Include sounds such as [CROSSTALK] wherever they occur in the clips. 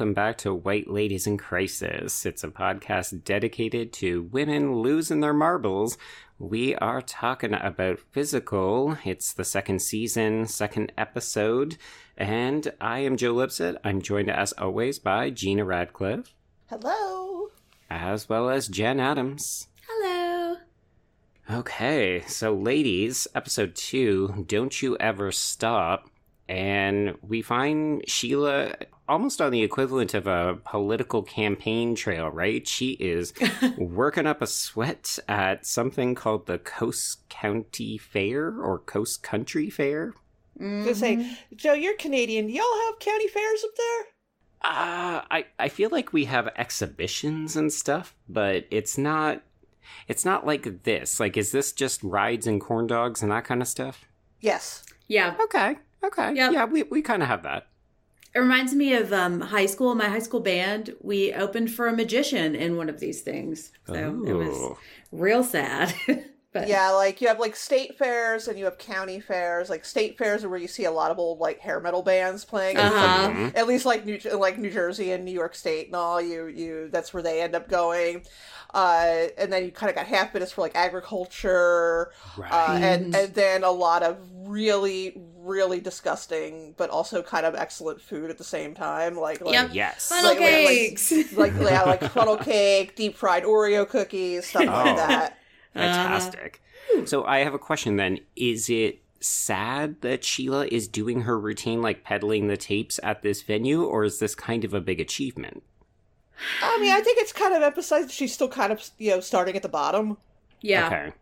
Welcome back to White Ladies in Crisis. It's a podcast dedicated to women losing their marbles. We are talking about physical. It's the second season, second episode. And I am Joe Lipsett. I'm joined as always by Gina Radcliffe, Hello. as well as Jen Adams. Hello. Okay, so ladies, episode two, Don't You Ever Stop. And we find Sheila almost on the equivalent of a political campaign trail, right? She is [LAUGHS] working up a sweat at something called the Coast County Fair or Coast Country Fair. Just say, Joe, you're Canadian. Y'all have county fairs up there? Uh, I, I feel like we have exhibitions and stuff, but it's not it's not like this. Like is this just rides and corn dogs and that kind of stuff? Yes. Yeah, Okay. Okay. Yep. Yeah, we, we kind of have that. It reminds me of um, high school. My high school band, we opened for a magician in one of these things. So it was real sad. [LAUGHS] but Yeah, like you have like state fairs and you have county fairs. Like state fairs are where you see a lot of old like hair metal bands playing. At least, Uh-huh. like, at least like New like New Jersey and New York State and all. You you that's where they end up going. Uh, and then you kind of got half minutes for like agriculture, Right. uh, and and then a lot of really really disgusting but also kind of excellent food at the same time. Like like Yep. yes. funnel like- like- like- cakes. like yeah, like funnel cake, deep fried Oreo cookies, stuff like Oh. that. Fantastic. So I have a question then. Is it sad that Sheila is doing her routine like peddling the tapes at this venue or is this kind of a big achievement? I mean, I think it's kind of emphasized she's still kind of you know starting at the bottom. yeah. Okay.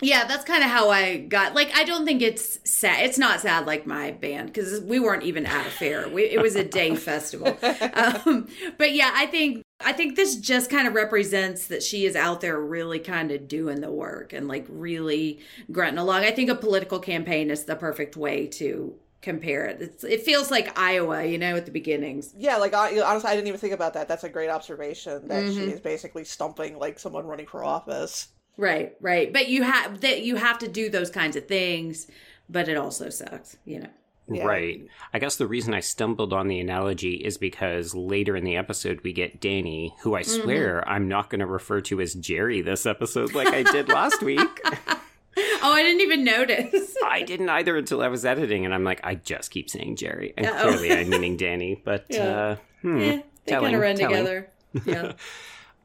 Yeah, that's kind of how I got. Like, I don't think it's sad. It's not sad like my band because we weren't even at a fair. We, it was a day festival. [LAUGHS] Um, but yeah, I think I think this just kind of represents that she is out there really kind of doing the work and like really grunting along. I think a political campaign is the perfect way to compare it. It's, it feels like Iowa, you know, at the beginnings. Yeah, like I, honestly, I didn't even think about that. That's a great observation that she Mhm. is basically stumping like someone running for office. Right, right. But you have that you have to do those kinds of things, but it also sucks, you know. Yeah. Right. I guess the reason I stumbled on the analogy is because later in the episode we get Danny, who I swear I'm not going to refer to as Jerry this episode like I did last [LAUGHS] week. Oh, I didn't even notice. [LAUGHS] I didn't either until I was editing, and I'm like, I just keep saying Jerry, and Uh-oh. clearly I'm meaning Danny. [LAUGHS] But Yeah. uh, hmm, Eh, they kind of run telling. together. Yeah.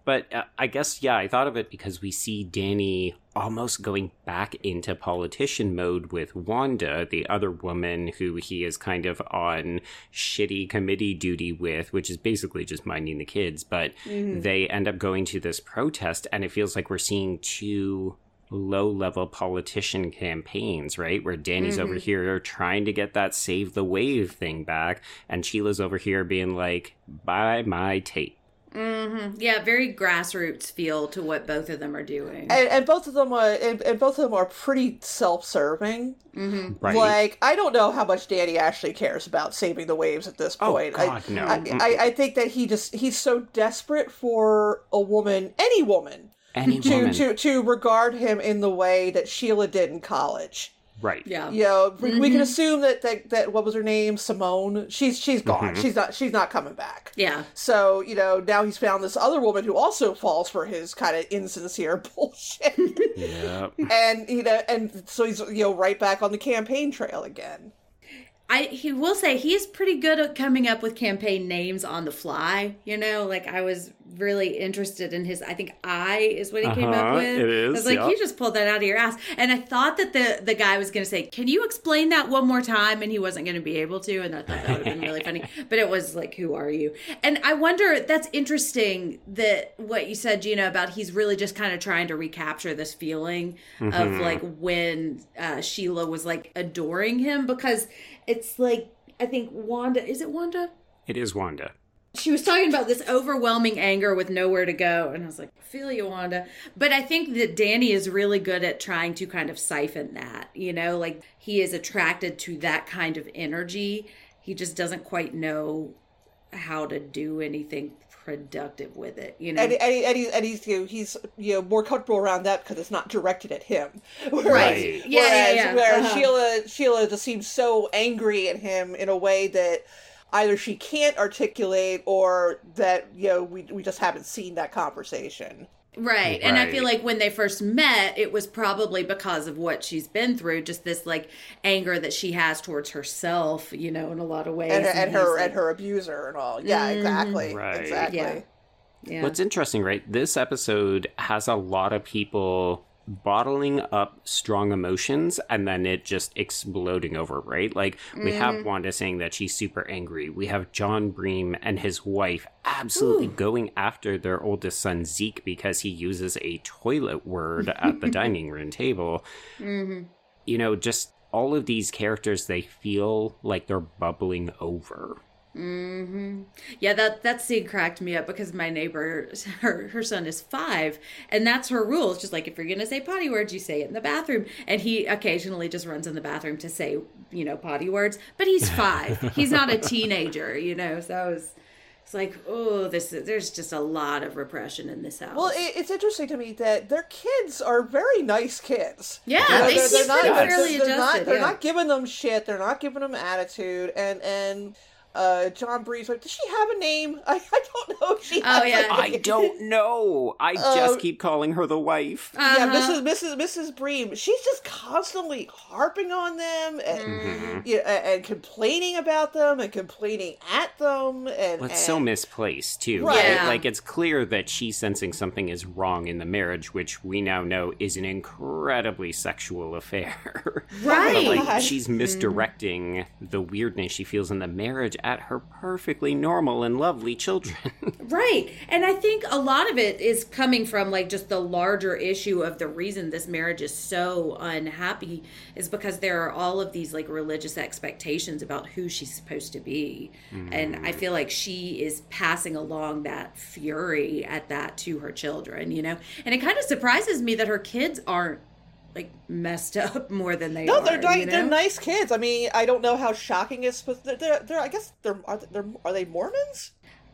But uh, I guess, yeah, I thought of it because we see Danny almost going back into politician mode with Wanda, the other woman who he is kind of on shitty committee duty with, which is basically just minding the kids. But mm-hmm. they end up going to this protest, and it feels like we're seeing two low level politician campaigns, right? Where Danny's over mm-hmm. here trying to get that save the wave thing back, and Sheila's over here being like, buy my tape. Hmm Yeah, very grassroots feel to what both of them are doing. And, and both of them are and, and both of them are pretty self-serving. hmm Right. Like I don't know how much Danny actually cares about saving the waves at this Oh, point. God, I, no. I, I, I think that he just he's so desperate for a woman, any woman, Any to, woman. to to regard him in the way that Sheila did in college. Right. Yeah. You know, we, we can mm-hmm. assume that, that that what was her name, Simone. She's she's gone. Mm-hmm. She's not she's not coming back. Yeah. So you know now he's found this other woman who also falls for his kind of insincere [LAUGHS] bullshit, yeah. and you know, and so he's you know right back on the campaign trail again. I he will say he's pretty good at coming up with campaign names on the fly. You know, like I was really interested in his. I think I is what he came Uh-huh, up with. it is, I was like, yeah. you just pulled that out of your ass. And I thought that the the guy was going to say, "Can you explain that one more time?" And he wasn't going to be able to. And I thought that would have been really funny. [LAUGHS] But it was like, "Who are you?" And I wonder. That's interesting that what you said, Gina, about he's really just kind of trying to recapture this feeling of Mm-hmm. like when uh, Sheila was like adoring him because it's like I think Wanda is it Wanda? It is Wanda. she was talking about this overwhelming anger with nowhere to go and i was like I feel you wanda but i think that danny is really good at trying to kind of siphon that you know like he is attracted to that kind of energy he just doesn't quite know how to do anything productive with it you know and, and, and, he, and he's you know, he's you know more comfortable around that because it's not directed at him. [LAUGHS] Whereas, Right. Yeah, yeah, whereas, yeah. whereas Uh-huh. Sheila Sheila just seems so angry at him in a way that either she can't articulate or that you know we we just haven't seen that conversation. Right. And I feel like when they first met, it was probably because of what she's been through, just this like anger that she has towards herself, you know, in a lot of ways. And, and he's her like- and her abuser and all. Yeah, mm-hmm. exactly. Right. Exactly. Yeah. Yeah. What's interesting, right? This episode has a lot of people bottling up strong emotions and then it just exploding over, right? Like we have mm-hmm. Wanda saying that she's super angry. We have John Breem and his wife absolutely going after their oldest son Zeke because he uses a toilet word at the [LAUGHS] dining room table. Mm-hmm. You know, just all of these characters they feel like they're bubbling over. Mm-hmm. Yeah, that that scene cracked me up because my neighbor, [LAUGHS] her her son is five, and that's her rule. It's just like if you're gonna say potty words, you say it in the bathroom. And he occasionally just runs in the bathroom to say, you know, potty words. But he's [LAUGHS] five. he's not a teenager, you know. So I was, it's like, oh, this is, there's just a lot of repression in this house. Well, it, it's interesting to me that their kids are very nice kids. Yeah, You know, they seem pretty they're- fairly they're not, adjusted, they're yeah. not giving them shit. They're not giving them attitude. And and uh, John Breeze like, does she have a name? [LAUGHS] I, I don't know. If she Oh, has a yeah. name. I don't know. I [LAUGHS] just keep calling her the wife. Yeah, Uh-huh. Mrs. Mrs. Mrs. Breem. She's just constantly harping on them and Mm-hmm. yeah, and, and complaining about them and complaining at them and, Well, it's and so misplaced too, Right. right? Yeah. Like it's clear that she's sensing something is wrong in the marriage, which we now know is an incredibly sexual affair. Right. [LAUGHS] But, like she's misdirecting the weirdness she feels in the marriage at her perfectly normal and lovely children. [LAUGHS] Right. And I think a lot of it is coming from like just the larger issue of the reason this marriage is so unhappy is because there are all of these like religious expectations about who she's supposed to be. And I feel like she is passing along that fury at that to her children, you know? And it kind of surprises me that her kids aren't like messed [LAUGHS] up more than they No, are. they're ni- you know? they're nice kids. I mean, I don't know how shocking it's supposed. They're, they're, they're I guess they're are they, are are they Mormons?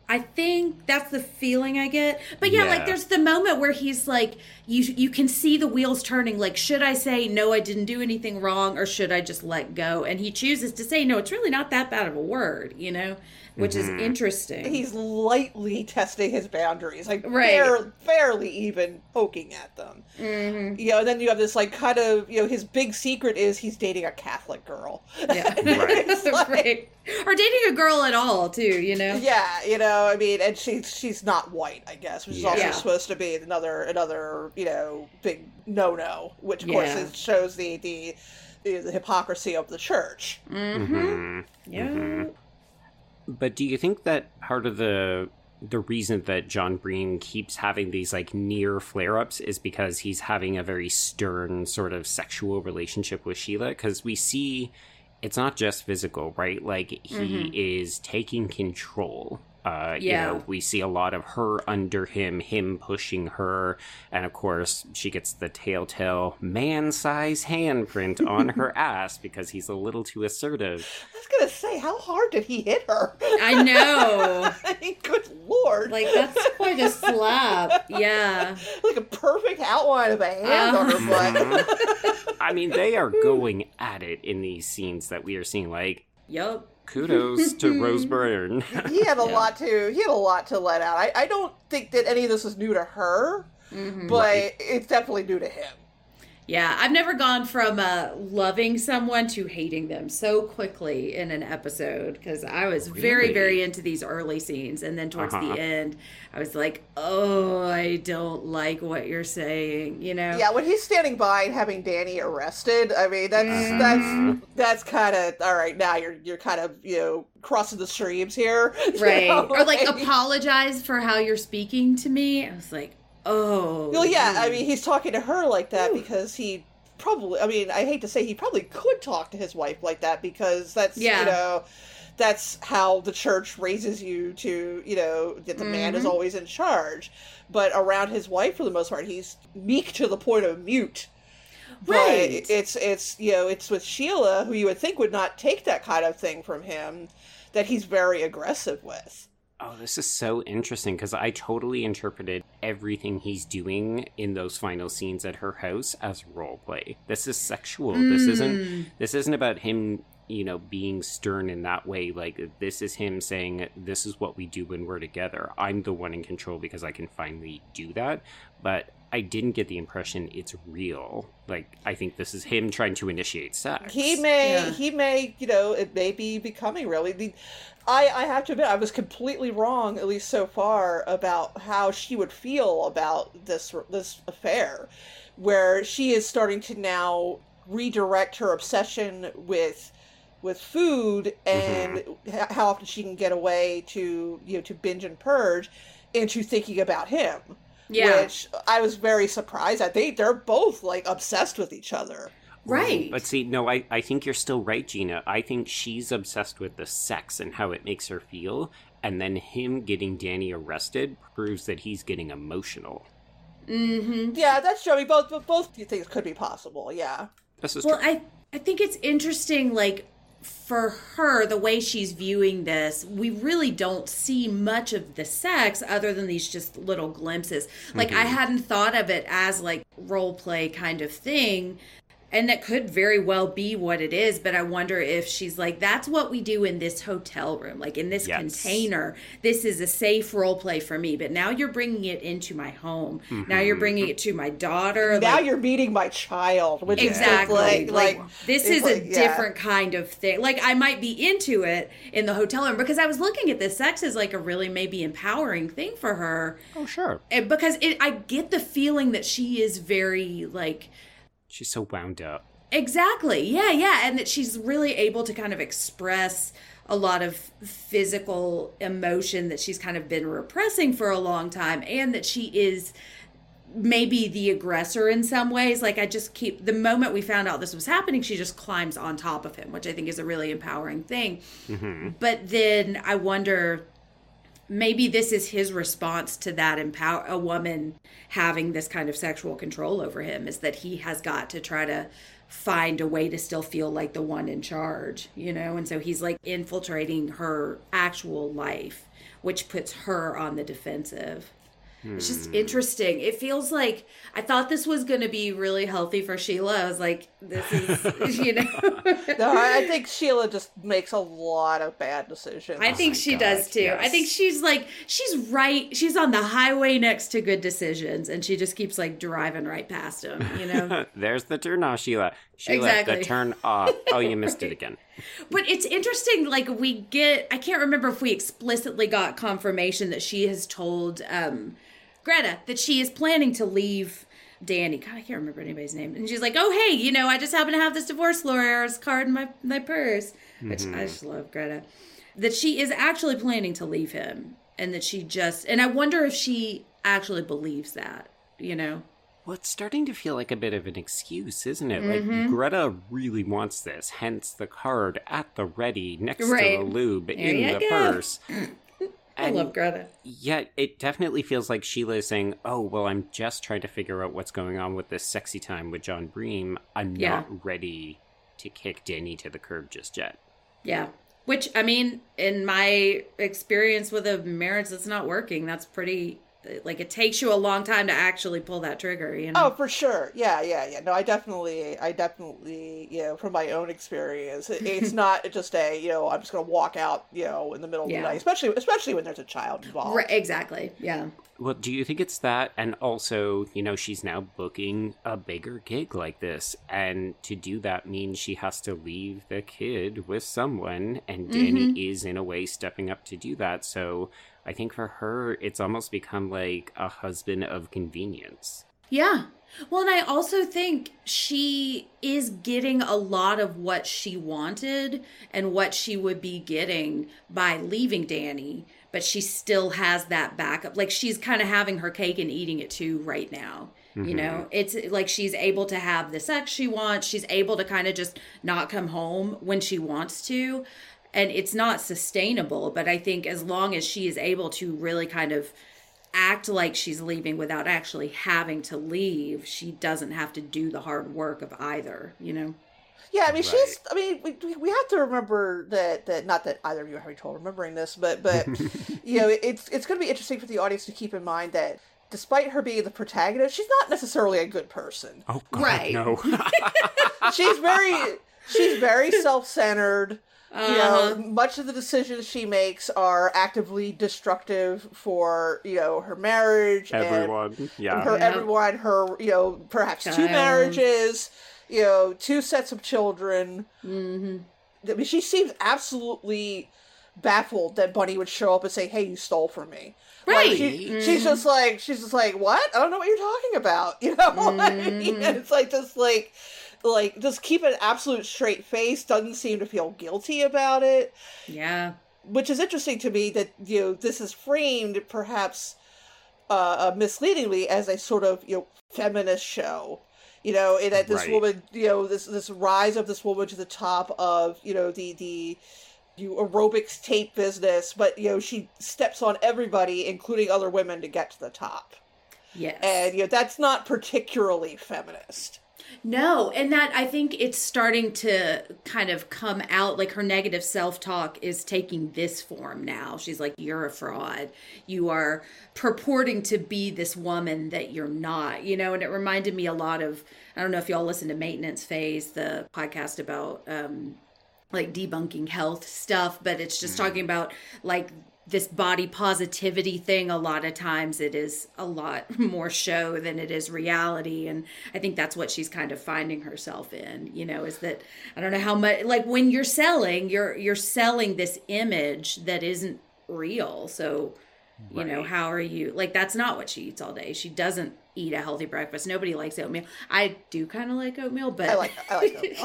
I think that's the feeling I get. But yeah, like there's the moment where he's like you you can see the wheels turning like should I say no I didn't do anything wrong or should I just let go? And he chooses to say no, it's really not that bad of a word, you know, which is interesting. He's lightly [LAUGHS] testing his boundaries, like Right. bare, barely even poking at them. Mm-hmm. You know, and then you have this like kind of you know his big secret is he's dating a Catholic girl. yeah. [LAUGHS] It's [LAUGHS] like- right. Or dating a girl at all too, you know. Yeah, you know, I mean, and she's she's not white, I guess, which is also Yeah. supposed to be another another you know big no no, which of course Yeah. is, shows the, the the the hypocrisy of the church. Mhm. Yeah. But do you think that part of the the reason that John Breem keeps having these like near flare ups is because he's having a very stern sort of sexual relationship with Sheila? Because we see it's not just physical, right? Like he mm-hmm. is taking control. Uh, Yeah. You know, we see a lot of her under him, him pushing her, and of course she gets the telltale man-size handprint [LAUGHS] on her ass because he's a little too assertive. I was gonna say, how hard did he hit her? I know. [LAUGHS] I mean, good lord! Like that's quite a slap. Yeah. [LAUGHS] like a perfect outline of a hand on her butt. I mean, they are going at it in these scenes that we are seeing. Like, Yup. Kudos to Rose [LAUGHS] Byrne. he had a lot to he had a lot to let out. I, I don't think that any of this is new to her, Mm-hmm. but it's definitely new to him. Yeah, I've never gone from uh, loving someone to hating them so quickly in an episode because I was very, Really? very into these early scenes. And then towards Uh-huh. the end, I was like, oh, I don't like what you're saying, you know? Yeah, when he's standing by and having Danny arrested, I mean that's Mm-hmm. that's that's kind of all right. Now you're you're kind of you know crossing the streams here, [LAUGHS] you Right. know, or like apologize for how you're speaking to me. I was like, oh. Well, yeah, I mean he's talking to her like that because he probably. I mean, I hate to say he probably could talk to his wife like that because that's Yeah. you know that's how the church raises you to, you know, that the mm-hmm. man is mm-hmm. always in charge. But around his wife, for the most part, he's meek to the point of mute. Right. But it's it's you know it's with Sheila, who you would think would not take that kind of thing from him, that he's very aggressive with. Oh, this is so interesting because I totally interpreted everything he's doing in those final scenes at her house as role play. This is sexual. Mm. This isn't hmm. this isn't about him you know, being stern in that way. Like, this is him saying, This is what we do when we're together. I'm the one in control because I can finally do that. But I didn't get the impression it's real. Like, I think this is him trying to initiate sex. He may, yeah. he may, you know, it may be becoming real. I, I have to admit, I was completely wrong, at least so far, about how she would feel about this this affair, where she is starting to now redirect her obsession with with food and mm-hmm. how often she can get away to you know to binge and purge into thinking about him yeah. which i was very surprised at they they're both like obsessed with each other right but see no I, I think you're still right gina i think she's obsessed with the sex and how it makes her feel and then him getting danny arrested proves that he's getting emotional mm-hmm. yeah that's true I mean, both both things could be possible yeah this is well true. i i think it's interesting like for her, the way she's viewing this, we really don't see much of the sex other than these just little glimpses. Like, mm-hmm. I hadn't thought of it as like role play kind of thing and that could very well be what it is but i wonder if she's like that's what we do in this hotel room like in this yes. container this is a safe role play for me but now you're bringing it into my home mm-hmm. now you're bringing it to my daughter now like, you're meeting my child which exactly is like, like, this is like, a yeah. different kind of thing like i might be into it in the hotel room because i was looking at this sex as like a really maybe empowering thing for her oh sure and because it, i get the feeling that she is very like She's so wound up. Exactly. Yeah, yeah. And that she's really able to kind of express a lot of physical emotion that she's kind of been repressing for a long time and that she is maybe the aggressor in some ways like i just keep the moment we found out this was happening she just climbs on top of him which i think is a really empowering thing mm-hmm. but then i wonder maybe this is his response to that empower a woman having this kind of sexual control over him is that he has got to try to find a way to still feel like the one in charge you know? And so he's like infiltrating her actual life which puts her on the defensive it's just hmm. interesting. It feels like I thought this was going to be really healthy for Sheila. I was like, this is, [LAUGHS] you know. [LAUGHS] no, I think Sheila just makes a lot of bad decisions. I think oh she God, does too. Yes. I think she's like, she's right. She's on the highway next to good decisions, and she just keeps like driving right past them, you know? [LAUGHS] There's the turn off, Sheila. Exactly. the turn off. [LAUGHS] Oh, you missed right. it again. But it's interesting, like, we get, I can't remember if we explicitly got confirmation that she has told, um, Greta that she is planning to leave Danny. God, I can't remember anybody's name. And she's like, "Oh, hey, you know, I just happen to have this divorce lawyer's card in my my purse," which mm-hmm. I just love Greta. That she is actually planning to leave him, and that she just and I wonder if she actually believes that. You know. Well, it's starting to feel like a bit of an excuse, isn't it? Mm-hmm. Like Greta really wants this, hence the card at the ready next right. to the lube there in the go. purse. [CLEARS THROAT] I love Greta. Yeah, it definitely feels like Sheila is saying, "Oh, well, I'm just trying to figure out what's going on with this sexy time with John Breem. I'm yeah. not ready to kick Danny to the curb just yet." Yeah. Which I mean, in my experience with a marriage that's not working, that's pretty like it takes you a long time to actually pull that trigger you know? Oh for sure. Yeah yeah yeah. No i definitely i definitely you know from my own experience it, it's [LAUGHS] not just a you know i'm just gonna walk out you know in the middle yeah. of the night especially especially when there's a child involved. Right, exactly. Yeah. Well do you think it's that and also you know she's now booking a bigger gig like this and to do that means she has to leave the kid with someone and danny mm-hmm. is in a way stepping up to do that. So I think for her, it's almost become like a husband of convenience. Yeah. Well, and I also think she is getting a lot of what she wanted and what she would be getting by leaving Danny, but she still has that backup. Like she's kind of having her cake and eating it too right now. Mm-hmm. You know, it's like she's able to have the sex she wants. She's able to kind of just not come home when she wants to and it's not sustainable. But I think as long as she is able to really kind of act like she's leaving without actually having to leave, she doesn't have to do the hard work of either, you know? Yeah, I mean, Right. she's. I mean, we, we- we have to remember that that not that either of you are having trouble remembering this, but but [LAUGHS] you know, it's it's going to be interesting for the audience to keep in mind that despite her being the protagonist, she's not necessarily a good person. Oh, God, Right. no. [LAUGHS] She's very she's very self centered. You Uh-huh. know, much of the decisions she makes are actively destructive for you know her marriage and Everyone. Yeah. her Yeah. everyone her you know perhaps two marriages you know two sets of children hmm I mean, she seems absolutely baffled that Bunny would show up and say, "Hey, you stole from me." Like, Right. she- She's just like she's just like, "What? I don't know what you're talking about." [LAUGHS] You know, Like, Mhm. [LAUGHS] it's like just like like just keep an absolute straight face. Doesn't seem to feel guilty about it, Yeah. which is interesting to me. That you know this is framed perhaps uh, uh, misleadingly as a sort of you know feminist show. You know, and that this Right. woman, you know, this this rise of this woman to the top of you know the the you aerobics tape business, but you know she steps on everybody, including other women, to get to the top, Yes. and you know that's not particularly feminist. No, and that I think it's starting to kind of come out like her negative self talk is taking this form now. She's like, You're a fraud. You are purporting to be this woman that you're not, you know, and it reminded me a lot of I don't know if y'all listen to Maintenance Phase, the podcast about um like debunking health stuff, but it's just talking about like this body positivity thing. A lot of times it is a lot [LAUGHS] more show than it is reality. And I think that's what she's kind of finding herself in, you know, is that I don't know how much like when you're selling, you're you're selling this image that isn't real. So you know, how are you like that's not what she eats all day. She doesn't eat a healthy breakfast. Nobody likes oatmeal. I do kind of like oatmeal, but I like I like [LAUGHS] them. [LAUGHS]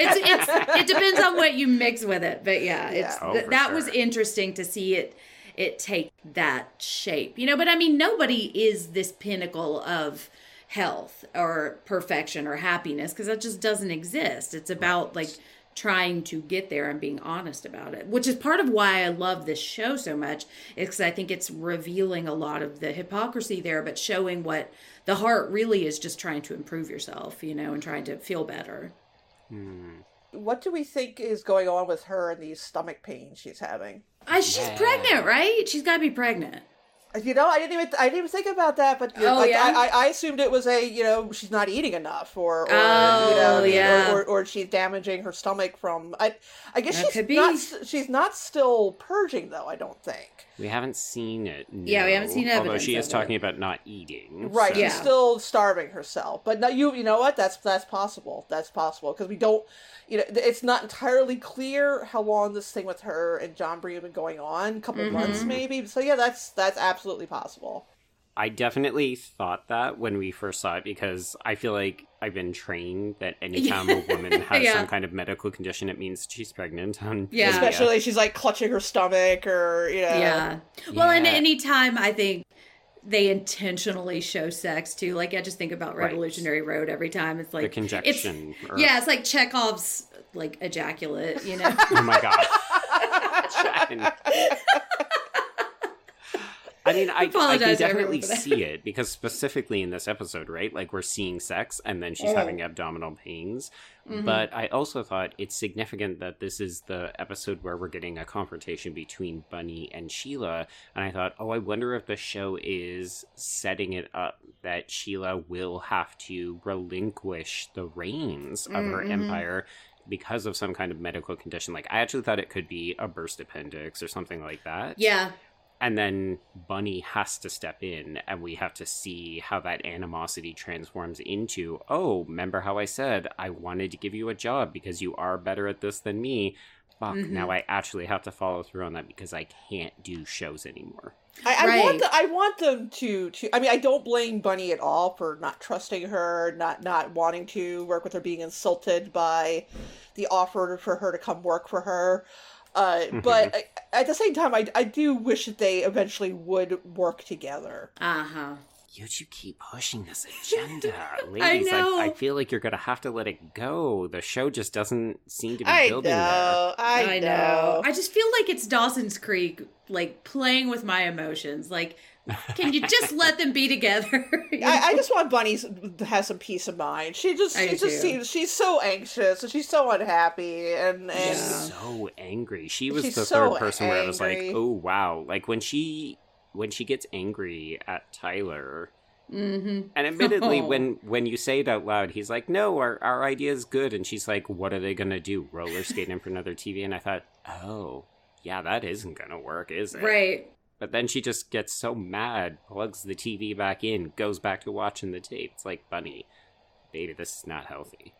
it's, it's it depends on what you mix with it but yeah, it's Oh, th- for that was interesting to see it it take that shape you know but i mean nobody is this pinnacle of health or perfection or happiness because that just doesn't exist it's about like trying to get there and being honest about it which is part of why i love this show so much is because i think it's revealing a lot of the hypocrisy there but showing what the heart really is just trying to improve yourself you know and trying to feel better what do we think is going on with her and these stomach pains she's having? Uh, she's Yeah. pregnant, right? She's got to be pregnant. You know, I didn't even I didn't even think about that, but Oh, like, yeah? I, I I assumed it was a you know she's not eating enough, or, or Oh, you know, yeah. or, or, or she's damaging her stomach from. I I guess That she's not she's not still purging though. I don't think. We haven't seen it. Yeah, we haven't seen seen Although she is of it. talking about not eating. Right, so- Yeah. she's still starving herself. But no, you you know what? That's that's possible. That's possible because we don't. You know, it's not entirely clear how long this thing with her and John Bree have been going on. A couple Mm-hmm. months, maybe. So yeah, that's that's absolutely possible. I definitely thought that when we first saw it because I feel like I've been trained that anytime a woman [LAUGHS] has Yeah. some kind of medical condition, it means she's pregnant. [LAUGHS] And Yeah. Especially she's like clutching her stomach or you know. Yeah. Well, and anytime I think they intentionally show sex too, like I just think about Right. Revolutionary Road every time. It's like the conjunction. It's, or- yeah, it's like Chekhov's like ejaculate, you know. [LAUGHS] Oh my god. I mean, I, I can definitely everyone for that. see it because specifically in this episode, right? Like we're seeing sex and then she's Oh. having abdominal pains. Mm-hmm. But I also thought it's significant that this is the episode where we're getting a confrontation between Bunny and Sheila. And I thought, oh, I wonder if the show is setting it up that Sheila will have to relinquish the reins of her Mm-hmm. empire because of some kind of medical condition. Like, I actually thought it could be a burst appendix or something like that. yeah. And then Bunny has to step in, and we have to see how that animosity transforms into, oh, remember how I said I wanted to give you a job because you are better at this than me? Fuck, Mhm. now I actually have to follow through on that because I can't do shows anymore. I, I Right. want the, I want them to to I mean I don't blame Bunny at all for not trusting her, not not wanting to work with her, being insulted by the offer for her to come work for her. Uh, [LAUGHS] but I, at the same time, I, I do wish that they eventually would work together. Uh huh. You two keep pushing this [LAUGHS] agenda, ladies. I, know. I, feel like you're gonna have to let it go. The show just doesn't seem to be I building know. I, know. I just feel like it's Dawson's Creek, like playing with my emotions. Like, can you just let them be together? You [LAUGHS] I, I just want Bunny to have some peace of mind. She just, I she do just seems, she's so anxious and she's so unhappy, and and Yeah. there. So angry. She was the so third person where I was like, oh wow. Like when she when she gets angry at Tyler. Mhm. And admittedly, Oh. [LAUGHS] when when you say it out loud, he's like, "No, our our idea is good," and she's like, "What are they gonna do? Roller skate in for another TV?" And I thought, "Oh, yeah, that isn't gonna work, is it?" Right. But then she just gets so mad, plugs the TV back in, goes back to watching the tape. It's like, Bunny, baby, this is not healthy.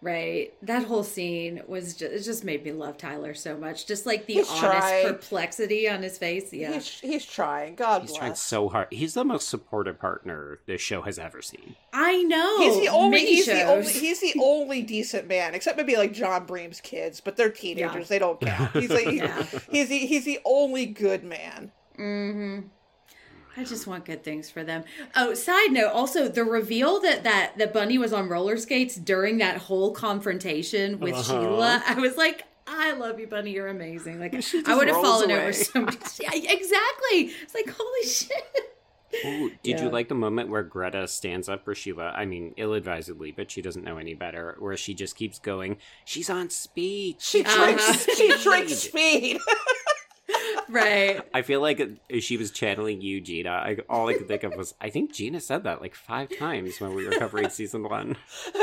Right. That whole scene was just, it just made me love Tyler so much. Just like the He's honest trying. perplexity on his face. Yeah. he's he's trying. God He's bless. trying so hard. He's the most supportive partner this show has ever seen. I know. He's the only. Mini He's the only. He's the only decent man, except maybe like John Breem's kids, but they're teenagers. Yeah. They don't count. He's like, [LAUGHS] Yeah. he's the he's the only good man. Hmm I just want good things for them. Oh, side note, also the reveal that that that Bunny was on roller skates during that whole confrontation with Uh-huh. Sheila, I was like, I love you, Bunny. You're amazing. Like I would have fallen away. over so much. [LAUGHS] Yeah, exactly. It's like holy shit. Ooh, did you like the moment where Greta stands up for Sheila? I mean, ill-advisedly, but she doesn't know any better. Where she just keeps going, "She's on speed." She Uh-huh. drinks. She drinks speed. [LAUGHS] Right. [LAUGHS] I feel like she was channeling you, Gina. I, all I could think of was, I think Gina said that like five times when we were covering season one. [LAUGHS]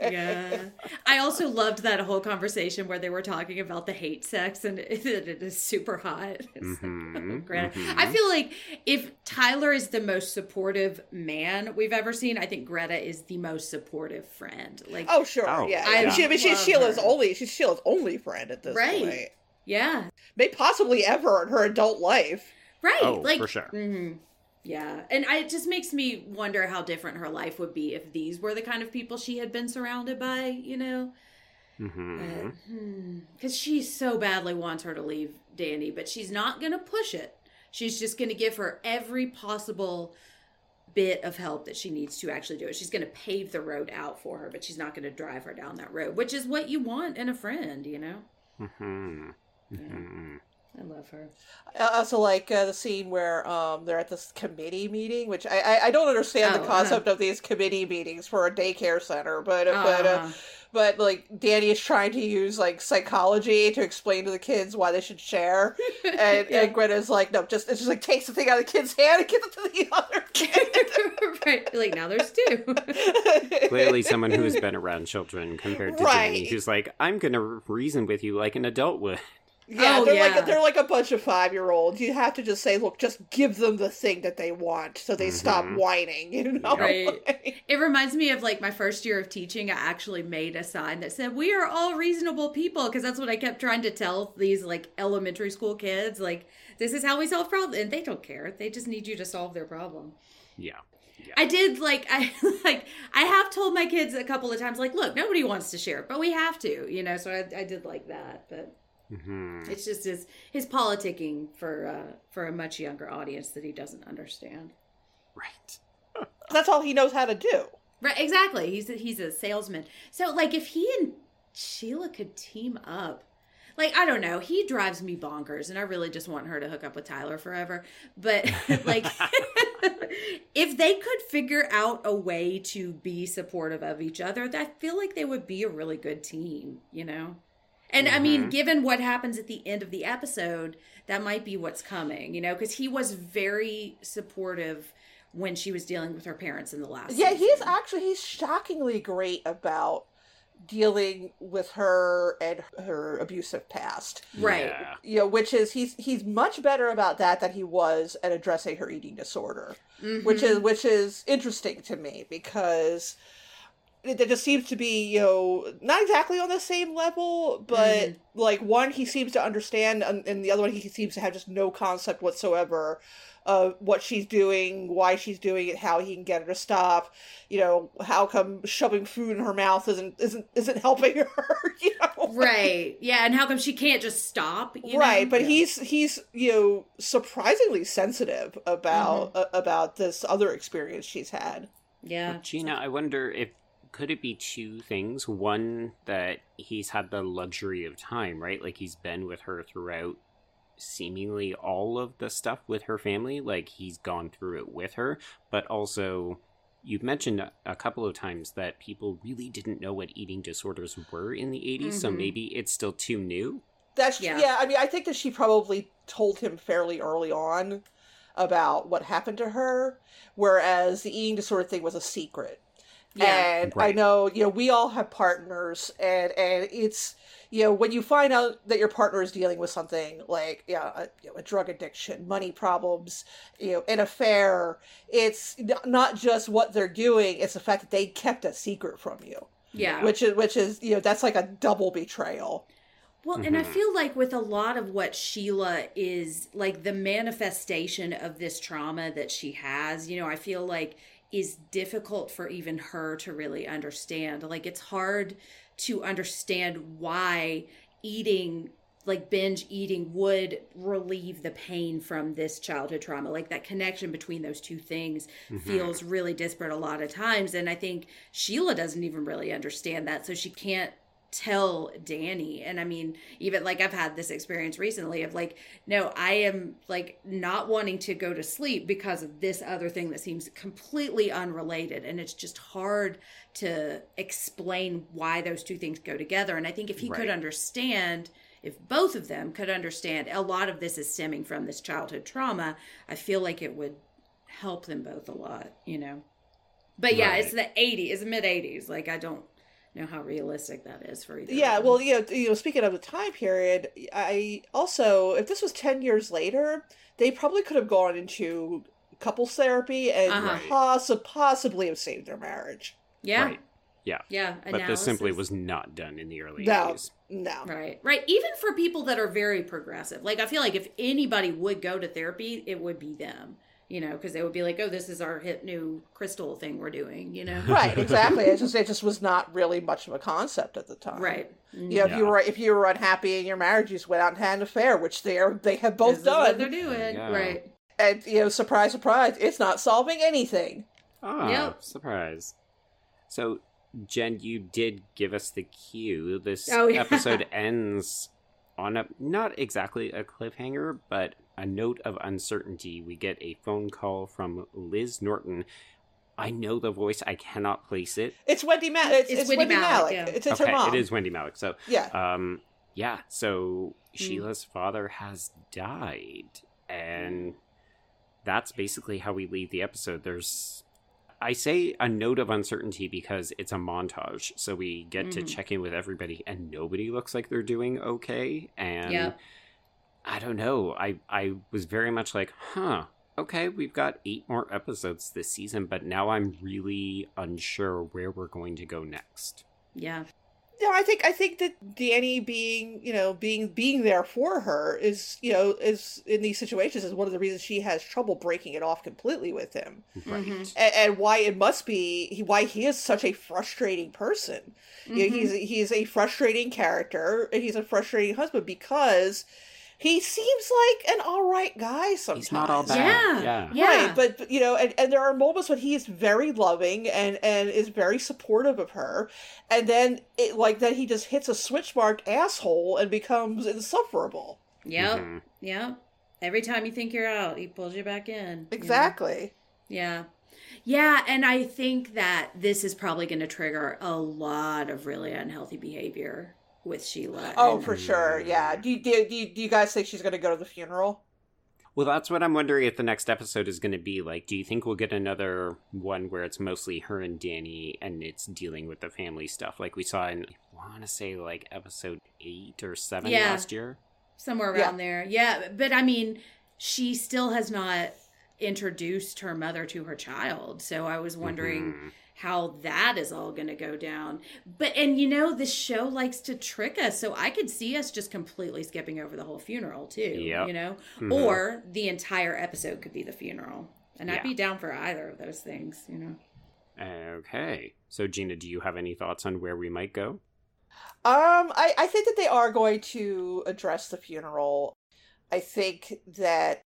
yeah. I also loved that whole conversation where they were talking about the hate sex and [LAUGHS] it, it is super hot. It's like, oh, Greta. mhm. I feel like if Tyler is the most supportive man we've ever seen, I think Greta is the most supportive friend. Like, oh sure, Oh, yeah. I yeah. She, I mean, she's Sheila's her. only. She's Sheila's only friend at this Right. point. Yeah, May possibly ever in her adult life. right. Oh, like, for sure. mhm. Yeah, and I, it just makes me wonder how different her life would be if these were the kind of people she had been surrounded by. You know. hmm Because she so badly wants her to leave Danny, but she's not going to push it. She's just going to give her every possible bit of help that she needs to actually do it. She's going to pave the road out for her, but she's not going to drive her down that road, which is what you want in a friend, you know? hmm hmm I love her. I also like uh, the scene where um, they're at this committee meeting, which I I, I don't understand Oh, the uh-huh. concept of these committee meetings for a daycare center, but but uh, Uh-huh. but like Danny is trying to use like psychology to explain to the kids why they should share, [LAUGHS] and, Yeah. and Greta's like, no, just it just like takes the thing out of the kid's hand and gives it to the [LAUGHS] other kid. right. Like, now there's two. [LAUGHS] Clearly, someone who has been around children compared to Right. Danny, who's like, I'm going to reason with you like an adult would. Yeah, Oh, they're yeah. like they're like a bunch of five year olds. You have to just say, look, just give them the thing that they want, so they stop Mhm. whining. You know, Right. [LAUGHS] It reminds me of like my first year of teaching. I actually made a sign that said, We are all reasonable people. Because that's what I kept trying to tell these like elementary school kids. Like, this is how we solve problems. And they don't care. They just need you to solve their problem. Yeah. I did like [LAUGHS] I like I have told my kids a couple of times like look nobody wants to share but we have to you know so I, I did like that but hmm it's just his his politicking for uh for a much younger audience that he doesn't understand Right. [LAUGHS] that's all he knows how to do. Right, exactly. He's a, he's a salesman. So like if he and Sheila could team up, like I don't know, he drives me bonkers and I really just want her to hook up with Tyler forever. But [LAUGHS] like [LAUGHS] if they could figure out a way to be supportive of each other, I feel like they would be a really good team, you know? And I mean, Mhm. given what happens at the end of the episode, that might be what's coming, you know, because he was very supportive when she was dealing with her parents in the last. Yeah, he's actually he's shockingly great about dealing with her and her abusive past. Right. Yeah. You know, which is he's he's much better about that than he was at addressing her eating disorder. Which Mhm. is which is interesting to me because it, it just seems to be, you know, not exactly on the same level, but Mhm. like one he seems to understand and, and the other one he seems to have just no concept whatsoever of what she's doing, why she's doing it, how he can get her to stop. You know, how come shoving food in her mouth isn't isn't isn't helping [LAUGHS] her. You know, Right. Yeah, and how come she can't just stop? you right. know? But Yeah. he's he's you know surprisingly sensitive about Mm-hmm. uh, about this other experience she's had. Yeah. Gina, I wonder if could it be two things? One that he's had the luxury of time, right? Like he's been with her throughout seemingly all of the stuff with her family, like he's gone through it with her, but also you've mentioned a- a couple of times that people really didn't know what eating disorders were in the 80s, so Mhm. maybe it's still too new. That's Yeah. yeah. I mean, I think that she probably told him fairly early on about what happened to her, whereas the eating disorder thing was a secret. Yeah. And I know, you know, we all have partners, and and it's you know when you find out that your partner is dealing with something like yeah, a, you know, a drug addiction, money problems, you know, an affair. It's not just what they're doing; it's the fact that they kept a secret from you, Yeah. which is which is you know that's like a double betrayal. Well, and I Mhm. feel like with a lot of what Sheila is like the manifestation of this trauma that she has, you know, I feel like is difficult for even her to really understand. Like it's hard to understand why eating like binge eating would relieve the pain from this childhood trauma. Like that connection between those two things mm-hmm. feels really disparate a lot of times and I think Sheila doesn't even really understand that so she can't tell Danny. And I mean, even like I've had this experience recently of like, no, I am like not wanting to go to sleep because of this other thing that seems completely unrelated. And it's just hard to explain why those two things go together. And I think if he could understand, if both of them could understand a lot of this is stemming from this childhood trauma, I feel like it would help them both a lot, you know? But yeah, Right. it's the 80s, it's the mid 80s. Like, I don't know how realistic that is for either. of Yeah, well, you know, you know, speaking of the time period, I also, if this was ten years later, they probably could have gone into couples therapy and Uh-huh. possi- possibly have saved their marriage. yeah, Right. Yeah. yeah. But this simply was not done in the early No, 80s. no, Right, right. Even for people that are very progressive, like I feel like if anybody would go to therapy, it would be them. You know, because they would be like, "Oh, this is our hip new crystal thing we're doing." You know, right, [LAUGHS] exactly. It just, it just was not really much of a concept at the time. right? You know, if you Yeah. were if you were unhappy in your marriage, you just went out and had an affair, which they are they have both This is what they're done. doing, Yeah. right? And you know, surprise, surprise, it's not solving anything. Ah, Yep. surprise. So, Jen, you did give us the cue. This Oh, yeah. episode [LAUGHS] ends on a not exactly a cliffhanger, but a note of uncertainty. We get a phone call from Liz Norton. I know the voice, I cannot place it. It's Wendy Ma- it's, It's it's, Wendy Wendy, Malick, Malick. yeah. It's, it's okay, her mom. it is Wendie Malick. So, Yeah. um, yeah. So Hmm. Sheila's father has died, and that's basically how we leave the episode. There's, I say a note of uncertainty because it's a montage, so we get to Mhm. check in with everybody, and nobody looks like they're doing okay. And Yep. I don't know. I I was very much like, huh. Okay, we've got eight more episodes this season, but now I'm really unsure where we're going to go next. Yeah, No, I think I think that Danny being you know being being there for her is you know is in these situations is one of the reasons she has trouble breaking it off completely with him, Right. Mhm. and, and why it must be why he is such a frustrating person. You know, Mhm. he's he's a frustrating character he's a frustrating husband because he seems like an all right guy sometimes. He's not all bad. Yeah. Yeah. yeah, Right, but but, you know, and, and there are moments when he is very loving and and is very supportive of her, and then it like then he just hits a switch mark asshole and becomes insufferable. yep, Mhm. yep. Every time you think you're out, he pulls you back in. you know? Exactly. Yeah. Yeah, and I think that this is probably going to trigger a lot of really unhealthy behavior with Sheila. Oh, and- for sure. Yeah. Do you, do you, do you, do you guys think she's going to go to the funeral? Well, that's what I'm wondering if the next episode is going to be like. Do you think we'll get another one where it's mostly her and Danny and it's dealing with the family stuff like we saw in, I want to say, like episode eight or seven Yeah. last year? somewhere Yeah. around there. Yeah, but I mean, she still has not introduced her mother to her child. So I was wondering Mhm. how that is all going to go down. But and you know the show likes to trick us, so I could see us just completely skipping over the whole funeral too. Yep. You know, Mhm. or the entire episode could be the funeral, and I'd be down for either of those things. You know. Okay. So, Gina, do you have any thoughts on where we might go? Um, I, I think that they are going to address the funeral. I think that,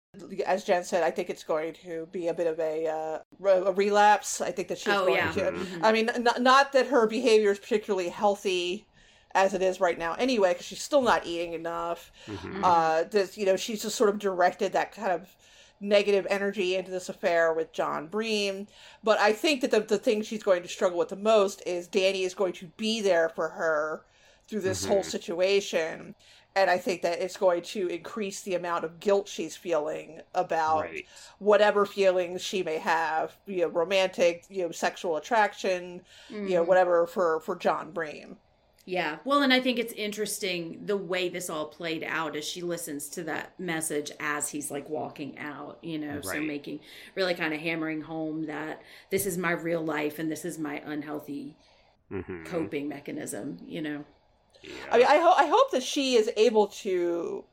as Jen said, I think it's going to be a bit of a uh, a relapse. I think that she's oh going yeah. to. Mhm. I mean, not, not that her behavior is particularly healthy as it is right now anyway, because she's still not eating enough. Mhm. Uh, this, you know, she's just sort of directed that kind of negative energy into this affair with John Breem. But I think that the, the thing she's going to struggle with the most is Danny is going to be there for her through this whole Mhm. situation. And I think that it's going to increase the amount of guilt she's feeling about Right. whatever feelings she may have, you know, romantic, you know, sexual attraction, you know, Mhm. whatever for for John Breem. Yeah. Well, and I think it's interesting the way this all played out as she listens to that message as he's like walking out, you know, so making really kind of hammering home that this is my real life and this is my unhealthy Mhm. coping mechanism, you know. Yeah. I mean, I hope I hope that she is able to,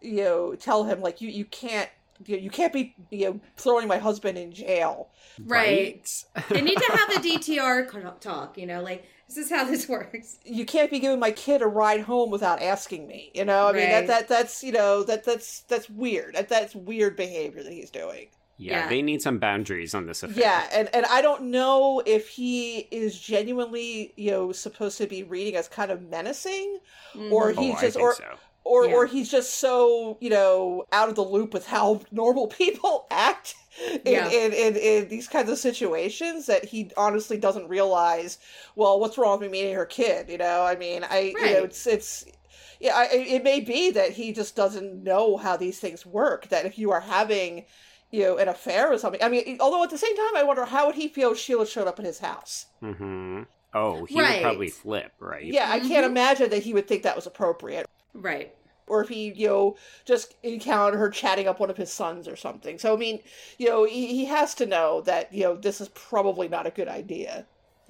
you know, tell him like you you can't you, know, you can't be you know throwing my husband in jail. Right. They need to have the [LAUGHS] DTR talk, you know, like this is how this [LAUGHS] works. You can't be giving my kid a ride home without asking me. You know, I mean that that that's you know that that's that's weird. That that's weird behavior that he's doing. Yeah, Yeah. they need some boundaries on this affair. Yeah, and and I don't know if he is genuinely you know supposed to be reading as kind of menacing, Or Mhm. Oh, he's I just- think or- so. or Yeah. or he's just so you know out of the loop with how [LAUGHS] normal people act in, Yeah. in, in, in these kinds of situations that he honestly doesn't realize well what's wrong with me meeting her kid you know i mean i you know it's it's yeah I, it may be that he just doesn't know how these things work that if you are having you know an affair or something i mean although at the same time i wonder how would he feel if sheila showed up in his house Mm hmm Oh, he Right. would probably flip, right? yeah i can't Mhm. imagine that he would think that was appropriate Right. or if he, you know, just encountered her chatting up one of his sons or something. So, I mean, you know, he, he has to know that, you know, this is probably not a good idea.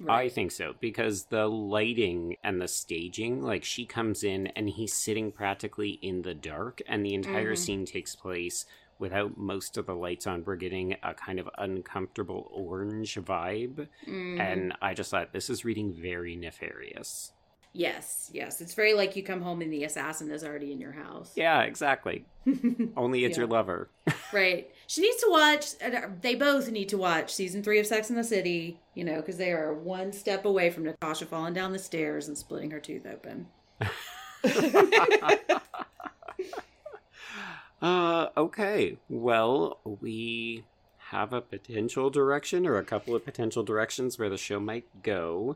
I think so because the lighting and the staging, like she comes in and he's sitting practically in the dark, and the entire Mhm. scene takes place without most of the lights on. We're getting a kind of uncomfortable orange vibe, Mhm. and I just thought this is reading very nefarious. yes, yes. It's very like you come home and the assassin is already in your house. Yeah, exactly. [LAUGHS] Only it's Yeah. your lover. [LAUGHS] Right. She needs to watch, uh, they both need to watch season three of Sex in the City, you know, because they are one step away from Natasha falling down the stairs and splitting her tooth open. [LAUGHS] Uh, okay. Well, we have a potential direction or a couple of potential directions where the show might go.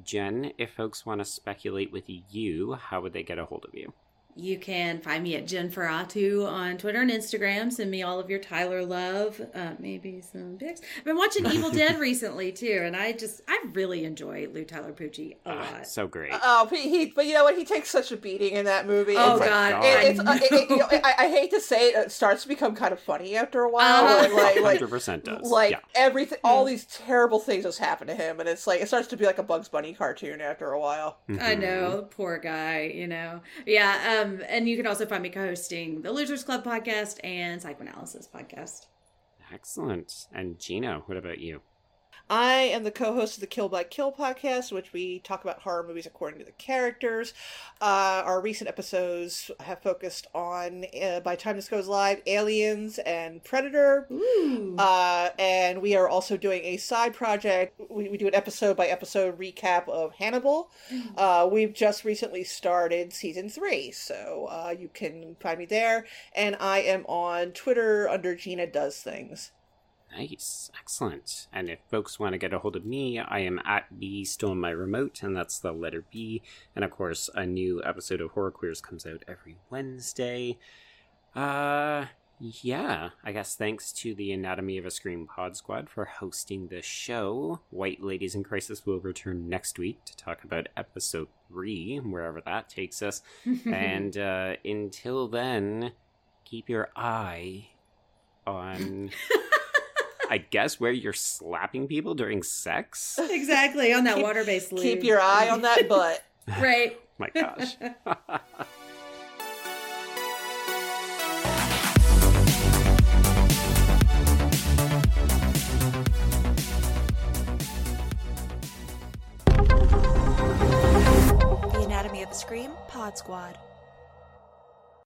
Jen, if folks want to speculate with you, how would they get a hold of you? You can find me at Jen Ferratu on Twitter and Instagram. Send me all of your Tyler love, uh, maybe some pics. I've been watching Evil [LAUGHS] Dead recently too, and I just I really enjoy Lou Taylor Pucci a Ah, lot. so great. Oh, he, he, but you know what? He takes such a beating in that movie. oh It's God, God. It, it's, I uh, it, it- you know, I, I hate to say it, it starts to become kind of funny after a while. Uh-huh. Like, like, 100% does. like yeah. everything, all these terrible things just happen to him, and it's like it starts to be like a Bugs Bunny cartoon after a while. I Mhm. know, poor guy, you know. Yeah, um, Um, and you can also find me co-hosting the Losers Club podcast and Psychoanalysis podcast. Excellent. And Gino, what about you? I am the co-host of the Kill by Kill podcast, which we talk about horror movies according to the characters. Uh, our recent episodes have focused on, uh, by the time this goes live, Aliens and Predator. Uh, and we are also doing a side project. We, we do an episode by episode recap of Hannibal. Uh, we've just recently started season three, so uh, you can find me there. And I am on Twitter under Gina Does Things. Nice. Excellent. And if folks want to get a hold of me, I am at B Stole My Remote, and that's the letter B. And of course, a new episode of Horror Queers comes out every Wednesday. Uh, yeah. I guess thanks to the Anatomy of a Scream Pod Squad for hosting the show. White Ladies in Crisis will return next week to talk about episode three, wherever that takes us. [LAUGHS] and uh, until then, keep your eye on [LAUGHS] I guess where you're slapping people during sex. Exactly on that Keep- water-based lube. Keep your eye on that butt. [LAUGHS] right. [LAUGHS] My gosh. The Anatomy of a Scream Pod Squad.